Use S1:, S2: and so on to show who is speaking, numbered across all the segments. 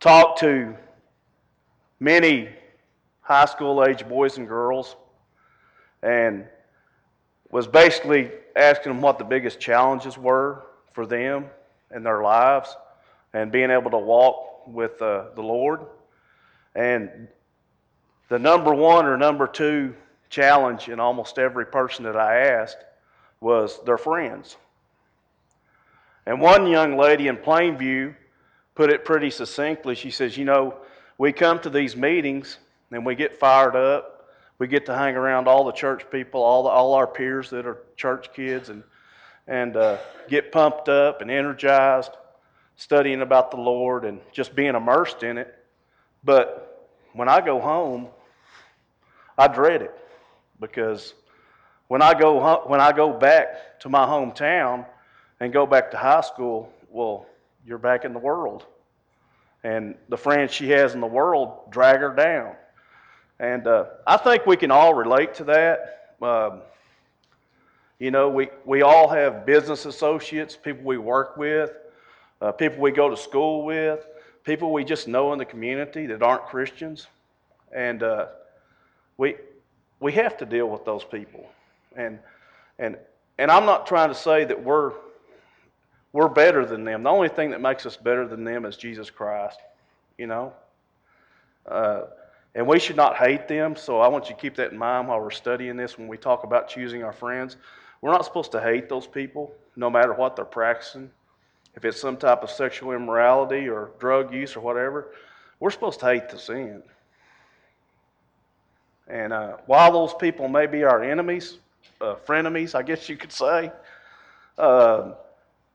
S1: talked to many high school age boys and girls and was basically asking them what the biggest challenges were for them in their lives and being able to walk with uh, the Lord. And the number one or number two challenge in almost every person that I asked was their friends. And one young lady in Plainview put it pretty succinctly. She says, You know, we come to these meetings and we get fired up. We get to hang around all the church people, all, the, all our peers that are church kids, and, and uh, get pumped up and energized, studying about the Lord and just being immersed in it. But when I go home, I dread it because when I go when I go back to my hometown and go back to high school, well, you're back in the world, and the friends she has in the world drag her down, and uh, I think we can all relate to that. Um, you know, we, we all have business associates, people we work with, uh, people we go to school with, people we just know in the community that aren't Christians. And uh, we, we have to deal with those people. And, and, and I'm not trying to say that we're, we're better than them. The only thing that makes us better than them is Jesus Christ, you know? Uh, and we should not hate them, so I want you to keep that in mind while we're studying this when we talk about choosing our friends. We're not supposed to hate those people, no matter what they're practicing. If it's some type of sexual immorality or drug use or whatever, we're supposed to hate the sin. And uh, while those people may be our enemies, uh, frenemies, I guess you could say, uh,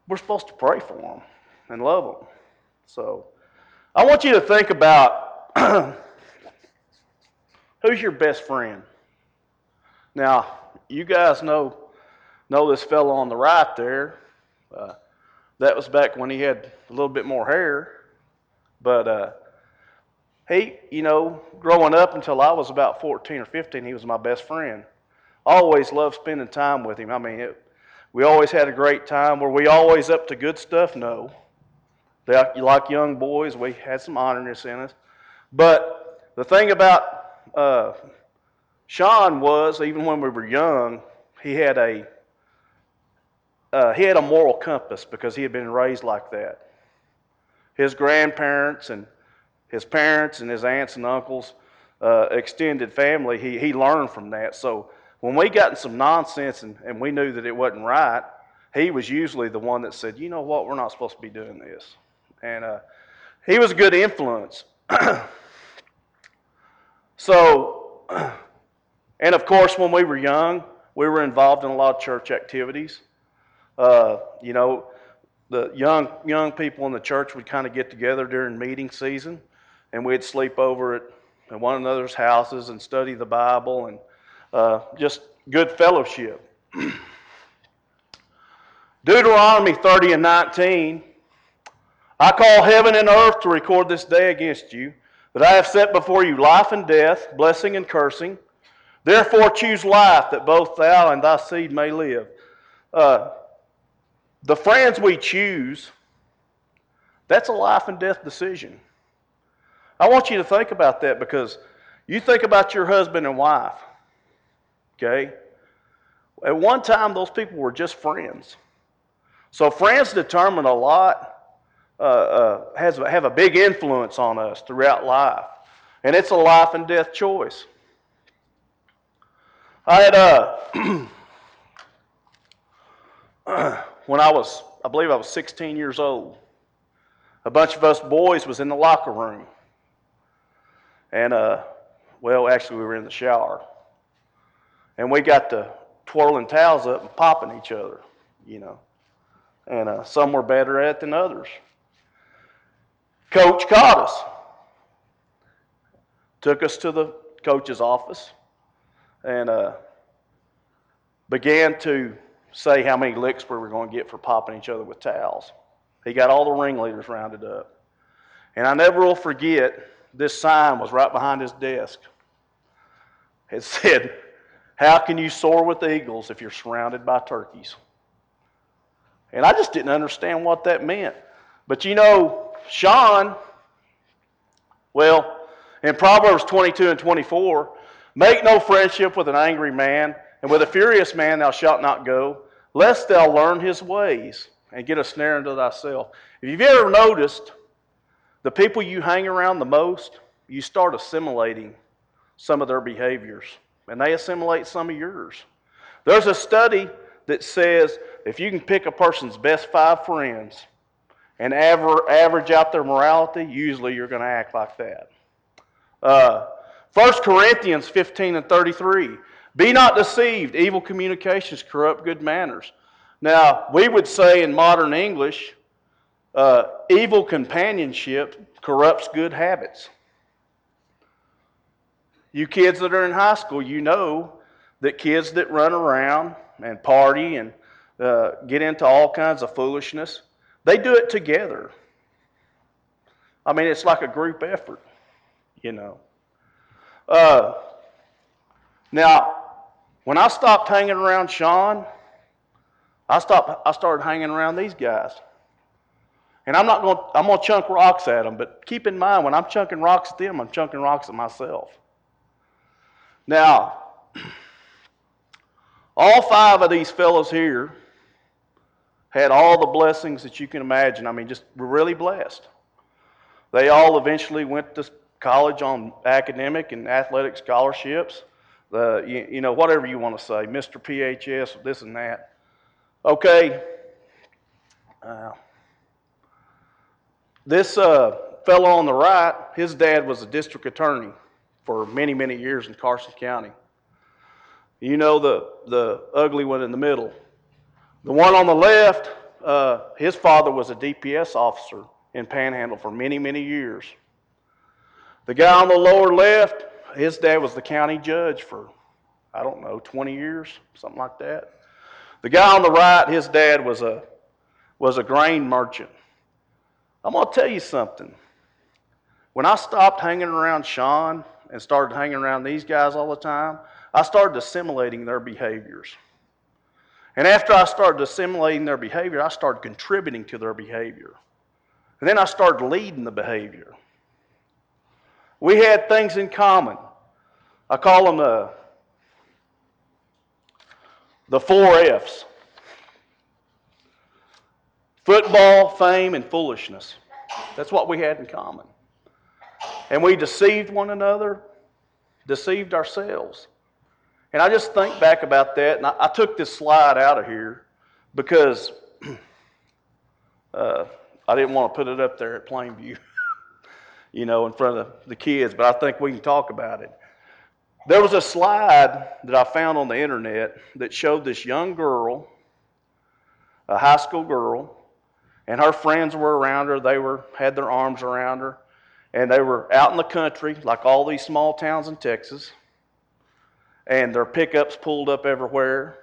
S1: we're supposed to pray for them and love them. So I want you to think about who's your best friend. Now, you guys know know this fellow on the right there. Uh, that was back when he had a little bit more hair, but uh, he, you know, growing up until I was about 14 or 15, he was my best friend. Always loved spending time with him. I mean, it, we always had a great time. Were we always up to good stuff? No. Like, young boys, we had some honorness in us. But the thing about uh, Sean was, even when we were young, he had a uh, he had a moral compass because he had been raised like that. His grandparents and his parents and his aunts and uncles, uh, extended family, he, he learned from that. So when we got in some nonsense and, and we knew that it wasn't right, he was usually the one that said, you know what, we're not supposed to be doing this. And uh, he was a good influence. so, and of course, when we were young, we were involved in a lot of church activities. Uh, you know, the young young people in the church would kind of get together during meeting season, and we'd sleep over at, at one another's houses and study the Bible and uh, just good fellowship. Deuteronomy 30 and 19. I call heaven and earth to record this day against you, that I have set before you life and death, blessing and cursing. Therefore choose life, that both thou and thy seed may live. Uh, the friends we choose, that's a life and death decision. I want you to think about that because you think about your husband and wife, okay? At one time, those people were just friends. So friends determine a lot, uh, uh, has, have a big influence on us throughout life. And it's a life and death choice. I had. Uh, when I was, I believe I was 16 years old. A bunch of us boys was in the locker room. And, uh, well, actually, we were in the shower. And we got to twirling towels up and popping each other, you know. And uh, some were better at it than others. Coach caught us, took us to the coach's office, and uh, began to say how many licks we were going to get for popping each other with towels. He got all the ringleaders rounded up. And I never will forget, this sign was right behind his desk. It said, How can you soar with eagles if you're surrounded by turkeys? And I just didn't understand what that meant. But you know, Sean, Well, in Proverbs 22 and 24, make no friendship with an angry man, and with a furious man thou shalt not go, lest thou learn his ways and get a snare unto thyself. If you've ever noticed, the people you hang around the most, you start assimilating some of their behaviors, and they assimilate some of yours. There's a study that says if you can pick a person's best five friends and average out their morality, usually you're going to act like that. Uh, 1 Corinthians 15 and 33. Be not deceived, evil communications corrupt good manners. Now, we would say in modern English, uh, evil companionship corrupts good habits. You kids that are in high school, you know that kids that run around and party and uh, get into all kinds of foolishness, they do it together. I mean, it's like a group effort, you know. Uh, now, when I stopped hanging around Sean, I stopped. I started hanging around these guys. And I'm not going. I'm going to chunk rocks at them, but keep in mind when I'm chunking rocks at them, I'm chunking rocks at myself. Now, all five of these fellows here had all the blessings that you can imagine. I mean, just really blessed. They all eventually went to college on academic and athletic scholarships. The, you, you know, whatever you want to say, Mr. PHS, this and that. Okay. Uh, this uh, fellow on the right, his dad was a district attorney for many, many years in Carson County. You know the, the ugly one in the middle. The one on the left, uh, his father was a DPS officer in Panhandle for many, many years. The guy on the lower left, his dad was the county judge for, I don't know, 20 years, something like that. The guy on the right, his dad was a, was a grain merchant. I'm going to tell you something. When I stopped hanging around Sean and started hanging around these guys all the time, I started assimilating their behaviors. And after I started assimilating their behavior, I started contributing to their behavior. And then I started leading the behavior. We had things in common. I call them the, the four F's football, fame, and foolishness. That's what we had in common. And we deceived one another, deceived ourselves. And I just think back about that, and I, I took this slide out of here because uh, I didn't want to put it up there at Plainview, you know, in front of the kids, but I think we can talk about it. There was a slide that I found on the internet that showed this young girl, a high school girl, and her friends were around her. They were had their arms around her, and they were out in the country, like all these small towns in Texas and their pickups pulled up everywhere.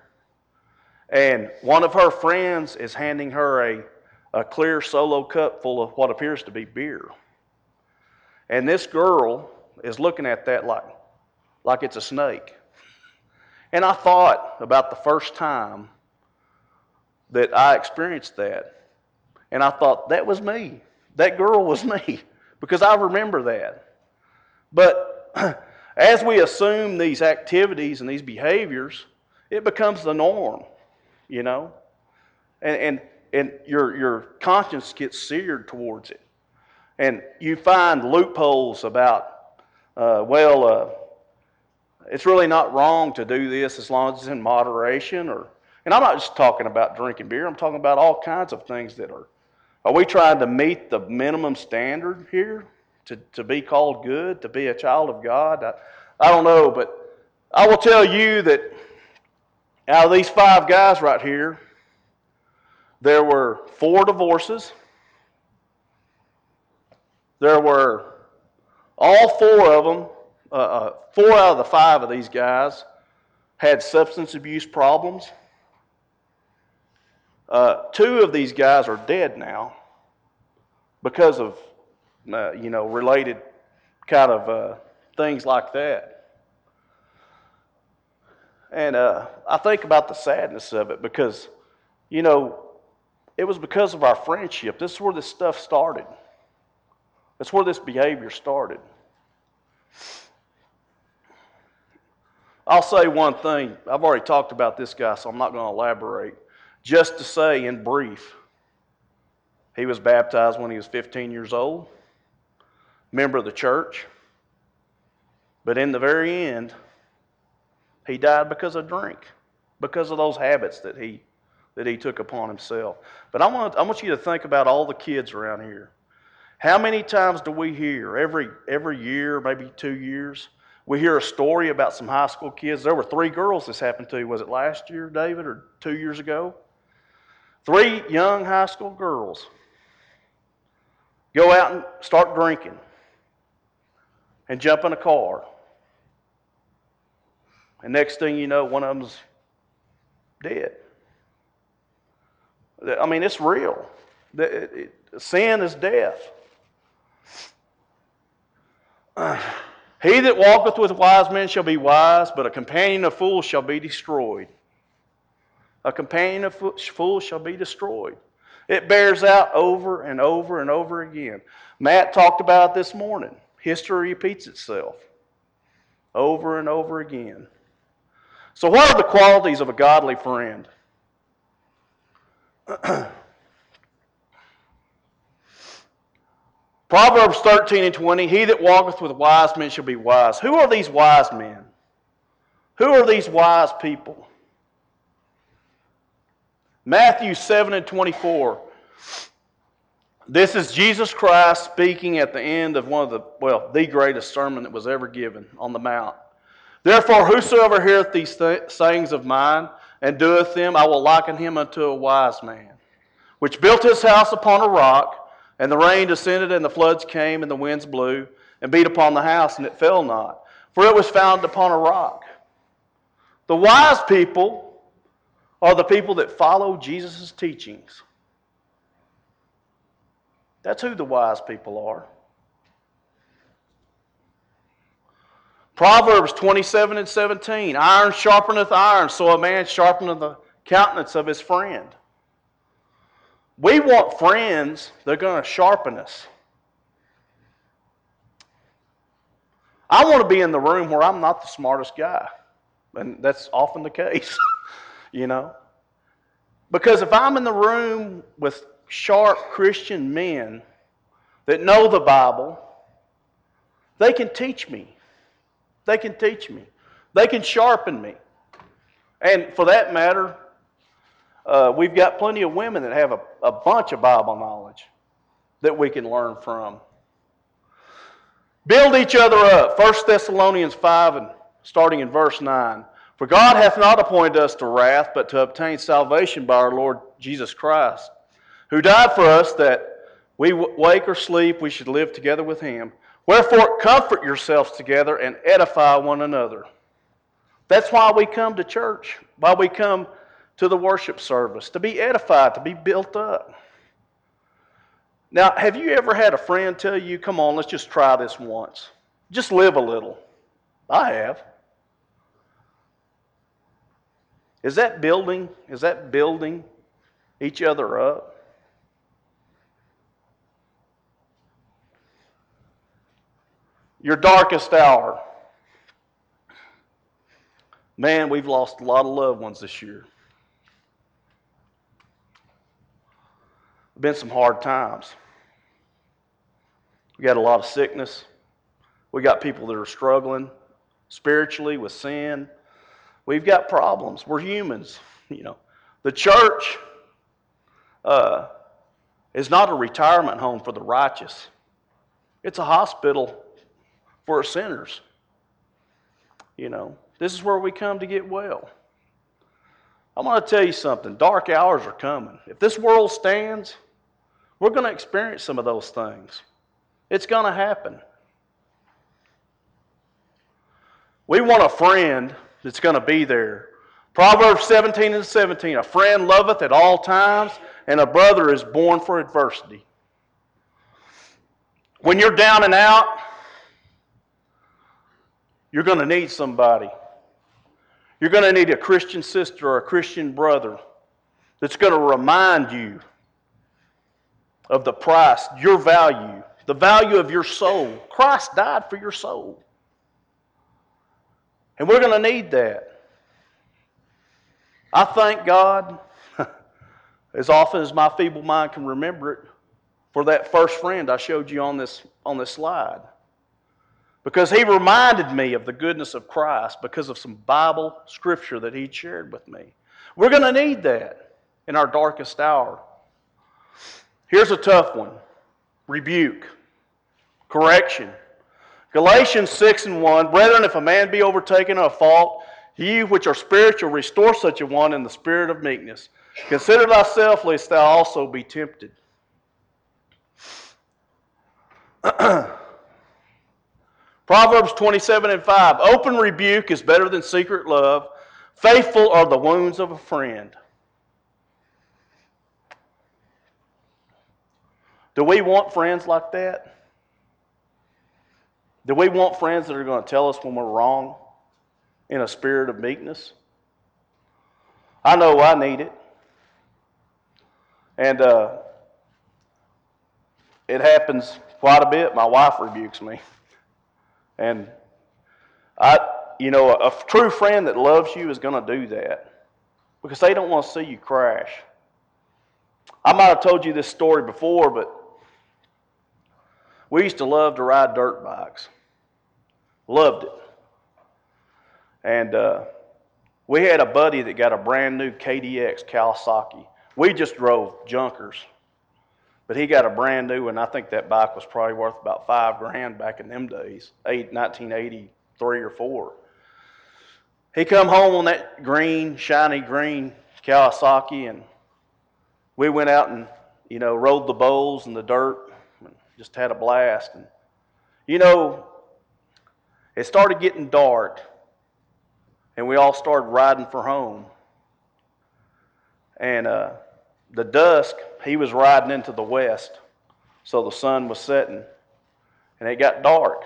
S1: And one of her friends is handing her a, a clear solo cup full of what appears to be beer. And this girl is looking at that like, like it's a snake. And I thought about the first time that I experienced that. And I thought, that was me. That girl was me. Because I remember that. But As we assume these activities and these behaviors, it becomes the norm, you know? And, and, and your, your conscience gets seared towards it. And you find loopholes about, uh, well, uh, it's really not wrong to do this as long as it's in moderation or and i'm not just talking about drinking beer i'm talking about all kinds of things that are are we trying to meet the minimum standard here to, to be called good, to be a child of God? I, I don't know, but I will tell you that out of these five guys right here, there were four divorces. There were all four of them, uh, uh, four out of the five of these guys had substance abuse problems. Uh, two of these guys are dead now because of uh, you know, related kind of uh, things like that. And uh, I think about the sadness of it because, you know, it was because of our friendship. This is where this stuff started. That's where this behavior started. I'll say one thing. I've already talked about this guy, so I'm not going to elaborate. Just to say, in brief, he was baptized when he was 15 years old, member of the church. But in the very end, he died because of drink, because of those habits that he, that he took upon himself. But I want, I want you to think about all the kids around here. How many times do we hear every, every year, maybe two years, we hear a story about some high school kids. There were three girls this happened to. Was it last year, David, or two years ago? Three young high school girls go out and start drinking and jump in a car. And next thing you know, one of them's dead. I mean, it's real. Sin is death. He that walketh with wise men shall be wise, but a companion of fools shall be destroyed. A companion of fools shall be destroyed. It bears out over and over and over again. Matt talked about it this morning. History repeats itself over and over again. So, what are the qualities of a godly friend? Proverbs 13 and 20 He that walketh with wise men shall be wise. Who are these wise men? Who are these wise people? Matthew 7 and 24. This is Jesus Christ speaking at the end of one of the, well, the greatest sermon that was ever given on the Mount. Therefore, whosoever heareth these th- sayings of mine and doeth them, I will liken him unto a wise man, which built his house upon a rock. And the rain descended, and the floods came, and the winds blew, and beat upon the house, and it fell not, for it was founded upon a rock. The wise people are the people that follow Jesus' teachings. That's who the wise people are. Proverbs 27 and 17 Iron sharpeneth iron, so a man sharpeneth the countenance of his friend. We want friends that are going to sharpen us. I want to be in the room where I'm not the smartest guy. And that's often the case, you know. Because if I'm in the room with sharp Christian men that know the Bible, they can teach me. They can teach me. They can sharpen me. And for that matter, uh, we've got plenty of women that have a, a bunch of Bible knowledge that we can learn from. Build each other up. 1 Thessalonians 5 and starting in verse 9. For God hath not appointed us to wrath, but to obtain salvation by our Lord Jesus Christ, who died for us that we wake or sleep, we should live together with him. Wherefore, comfort yourselves together and edify one another. That's why we come to church, why we come to the worship service, to be edified, to be built up. Now, have you ever had a friend tell you, come on, let's just try this once? Just live a little. I have. Is that building? Is that building each other up? Your darkest hour. Man, we've lost a lot of loved ones this year. been some hard times. We got a lot of sickness. We got people that are struggling spiritually with sin. We've got problems. We're humans, you know. The church uh, is not a retirement home for the righteous. It's a hospital for sinners. You know, this is where we come to get well. I'm going to tell you something. Dark hours are coming. If this world stands, we're going to experience some of those things. It's going to happen. We want a friend that's going to be there. Proverbs 17 and 17 A friend loveth at all times, and a brother is born for adversity. When you're down and out, you're going to need somebody. You're going to need a Christian sister or a Christian brother that's going to remind you of the price, your value the value of your soul. Christ died for your soul. And we're going to need that. I thank God, as often as my feeble mind can remember it, for that first friend I showed you on this, on this slide. Because he reminded me of the goodness of Christ because of some Bible scripture that he shared with me. We're going to need that in our darkest hour. Here's a tough one rebuke, correction. Galatians 6 and 1 Brethren, if a man be overtaken of a fault, ye which are spiritual, restore such a one in the spirit of meekness. Consider thyself, lest thou also be tempted. Proverbs 27 and 5 Open rebuke is better than secret love. Faithful are the wounds of a friend. Do we want friends like that? Do we want friends that are going to tell us when we're wrong in a spirit of meekness? I know I need it. And uh, it happens quite a bit. My wife rebukes me. And I, you know, a, a true friend that loves you is going to do that because they don't want to see you crash. I might have told you this story before, but we used to love to ride dirt bikes. Loved it. And uh, we had a buddy that got a brand new KDX Kawasaki. We just drove junkers. But he got a brand new one. I think that bike was probably worth about five grand back in them days, eight, 1983 or four. He come home on that green, shiny green Kawasaki, and we went out and you know rode the bowls and the dirt, just had a blast. And you know, it started getting dark, and we all started riding for home. And uh, the dusk, he was riding into the west, so the sun was setting, and it got dark.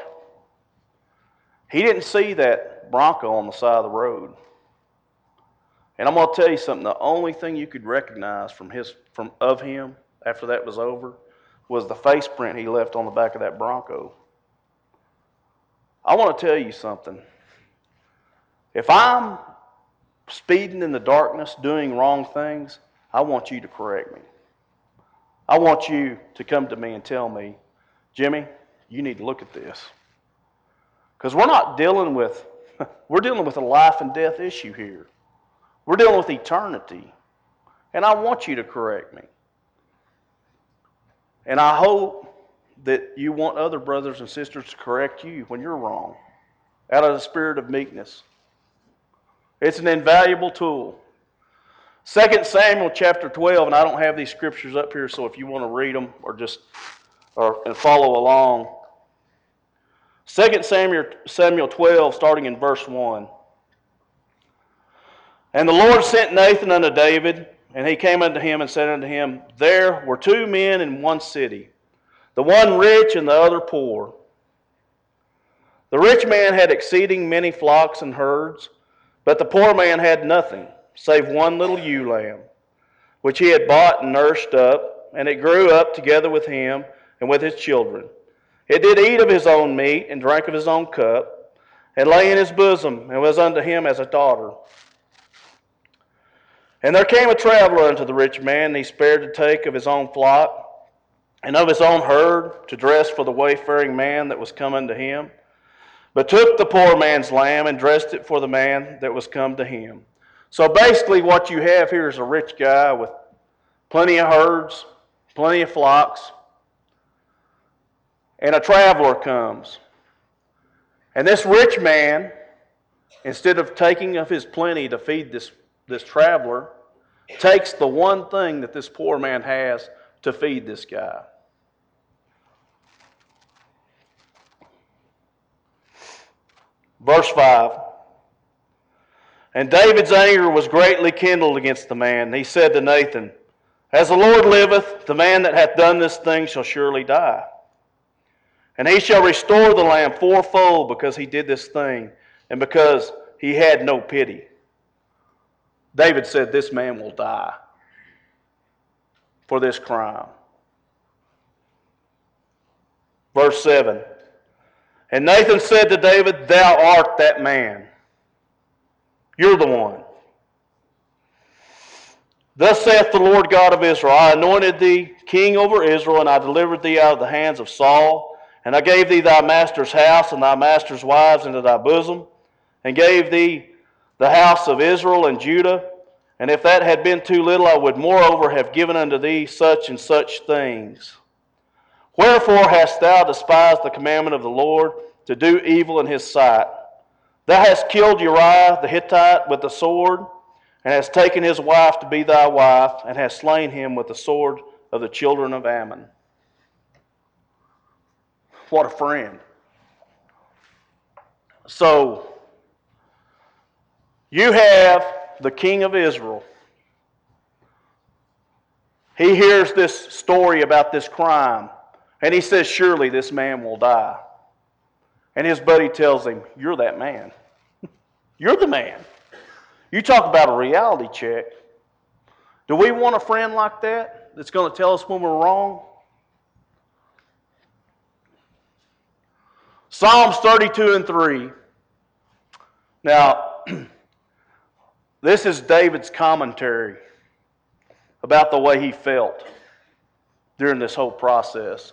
S1: He didn't see that Bronco on the side of the road. And I'm going to tell you something. The only thing you could recognize from his from of him after that was over was the face print he left on the back of that Bronco. I want to tell you something. If I'm speeding in the darkness, doing wrong things, I want you to correct me. I want you to come to me and tell me, Jimmie, you need to look at this. Because we're not dealing with, we're dealing with a life and death issue here. We're dealing with eternity. And I want you to correct me. And I hope that you want other brothers and sisters to correct you when you're wrong out of the spirit of meekness. It's an invaluable tool. 2 Samuel chapter 12, and I don't have these scriptures up here, so if you want to read them or just or, and follow along. 2 Samuel, Samuel 12, starting in verse 1. And the Lord sent Nathan unto David, and he came unto him and said unto him, There were two men in one city, the one rich and the other poor. The rich man had exceeding many flocks and herds, but the poor man had nothing save one little ewe lamb, which he had bought and nursed up, and it grew up together with him and with his children. It did eat of his own meat and drank of his own cup, and lay in his bosom, and was unto him as a daughter. And there came a traveler unto the rich man, and he spared to take of his own flock and of his own herd to dress for the wayfaring man that was come unto him, but took the poor man's lamb and dressed it for the man that was come to him. So basically, what you have here is a rich guy with plenty of herds, plenty of flocks, and a traveler comes. And this rich man, instead of taking of his plenty to feed this, this traveler, takes the one thing that this poor man has to feed this guy. Verse 5 and David's anger was greatly kindled against the man. He said to Nathan, As the Lord liveth, the man that hath done this thing shall surely die. And he shall restore the lamb fourfold because he did this thing, and because he had no pity. David said, This man will die for this crime. Verse 7. And Nathan said to David, Thou art that man. You're the one. Thus saith the Lord God of Israel I anointed thee king over Israel, and I delivered thee out of the hands of Saul. And I gave thee thy master's house and thy master's wives into thy bosom, and gave thee the house of Israel and Judah. And if that had been too little, I would moreover have given unto thee such and such things. Wherefore hast thou despised the commandment of the Lord to do evil in his sight? Thou hast killed Uriah the Hittite with the sword, and hast taken his wife to be thy wife, and hast slain him with the sword of the children of Ammon. What a friend. So, you have the king of Israel. He hears this story about this crime, and he says, Surely this man will die. And his buddy tells him, You're that man. You're the man. You talk about a reality check. Do we want a friend like that that's going to tell us when we're wrong? Psalms 32 and 3. Now, this is David's commentary about the way he felt during this whole process.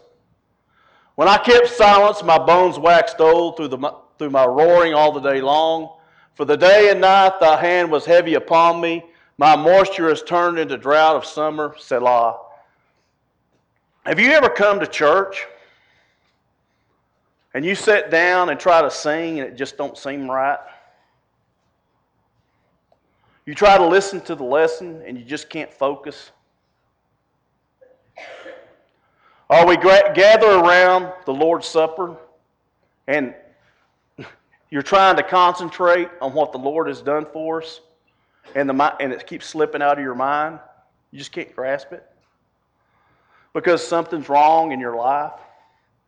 S1: When I kept silence, my bones waxed old through, the, through my roaring all the day long. For the day and night thy hand was heavy upon me. My moisture is turned into drought of summer, Selah. Have you ever come to church and you sit down and try to sing and it just don't seem right? You try to listen to the lesson and you just can't focus? Or we gather around the Lord's Supper and you're trying to concentrate on what the Lord has done for us and, the, and it keeps slipping out of your mind. You just can't grasp it because something's wrong in your life.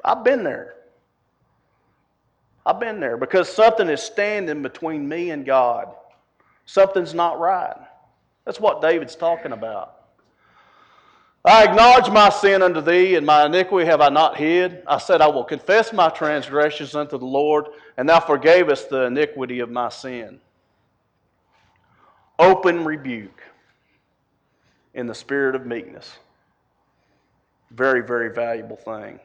S1: I've been there. I've been there because something is standing between me and God. Something's not right. That's what David's talking about. I acknowledge my sin unto thee, and my iniquity have I not hid. I said, I will confess my transgressions unto the Lord, and thou forgavest the iniquity of my sin. Open rebuke in the spirit of meekness. Very, very valuable thing.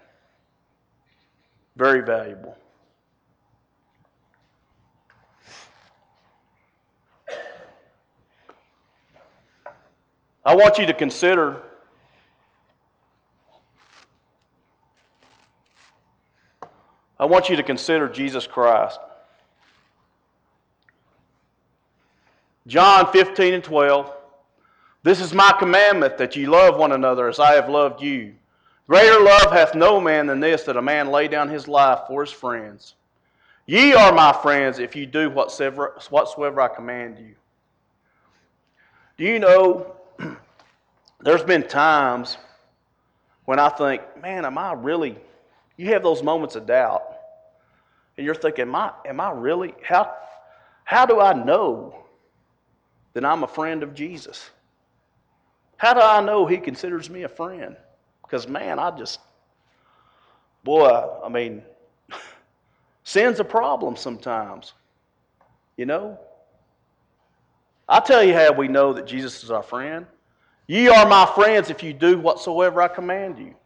S1: Very valuable. I want you to consider I want you to consider Jesus Christ. John 15 and 12. This is my commandment that ye love one another as I have loved you. Greater love hath no man than this, that a man lay down his life for his friends. Ye are my friends if you do whatsoever, whatsoever I command you. Do you know there's been times when I think, man, am I really you have those moments of doubt. And you're thinking, am I, am I really? How, how do I know that I'm a friend of Jesus? How do I know he considers me a friend? Because, man, I just, boy, I mean, sin's a problem sometimes. You know? I'll tell you how we know that Jesus is our friend. Ye are my friends if you do whatsoever I command you.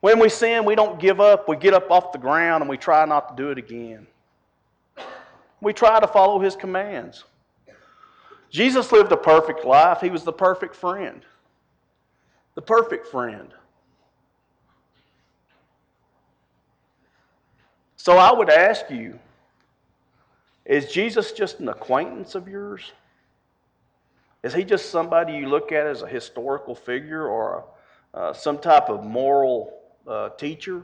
S1: When we sin, we don't give up. We get up off the ground and we try not to do it again. We try to follow his commands. Jesus lived a perfect life. He was the perfect friend. The perfect friend. So I would ask you is Jesus just an acquaintance of yours? Is he just somebody you look at as a historical figure or a, uh, some type of moral uh, teacher?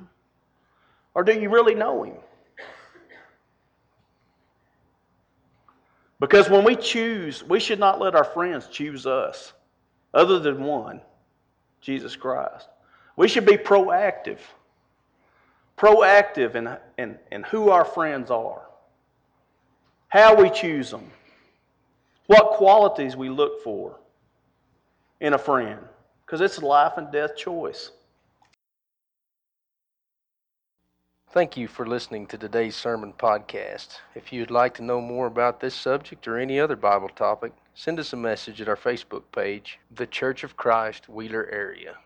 S1: Or do you really know him? Because when we choose, we should not let our friends choose us, other than one, Jesus Christ. We should be proactive. Proactive in, in, in who our friends are, how we choose them, what qualities we look for in a friend. Because it's a life and death choice.
S2: Thank you for listening to today's sermon podcast. If you'd like to know more about this subject or any other Bible topic, send us a message at our Facebook page, The Church of Christ, Wheeler Area.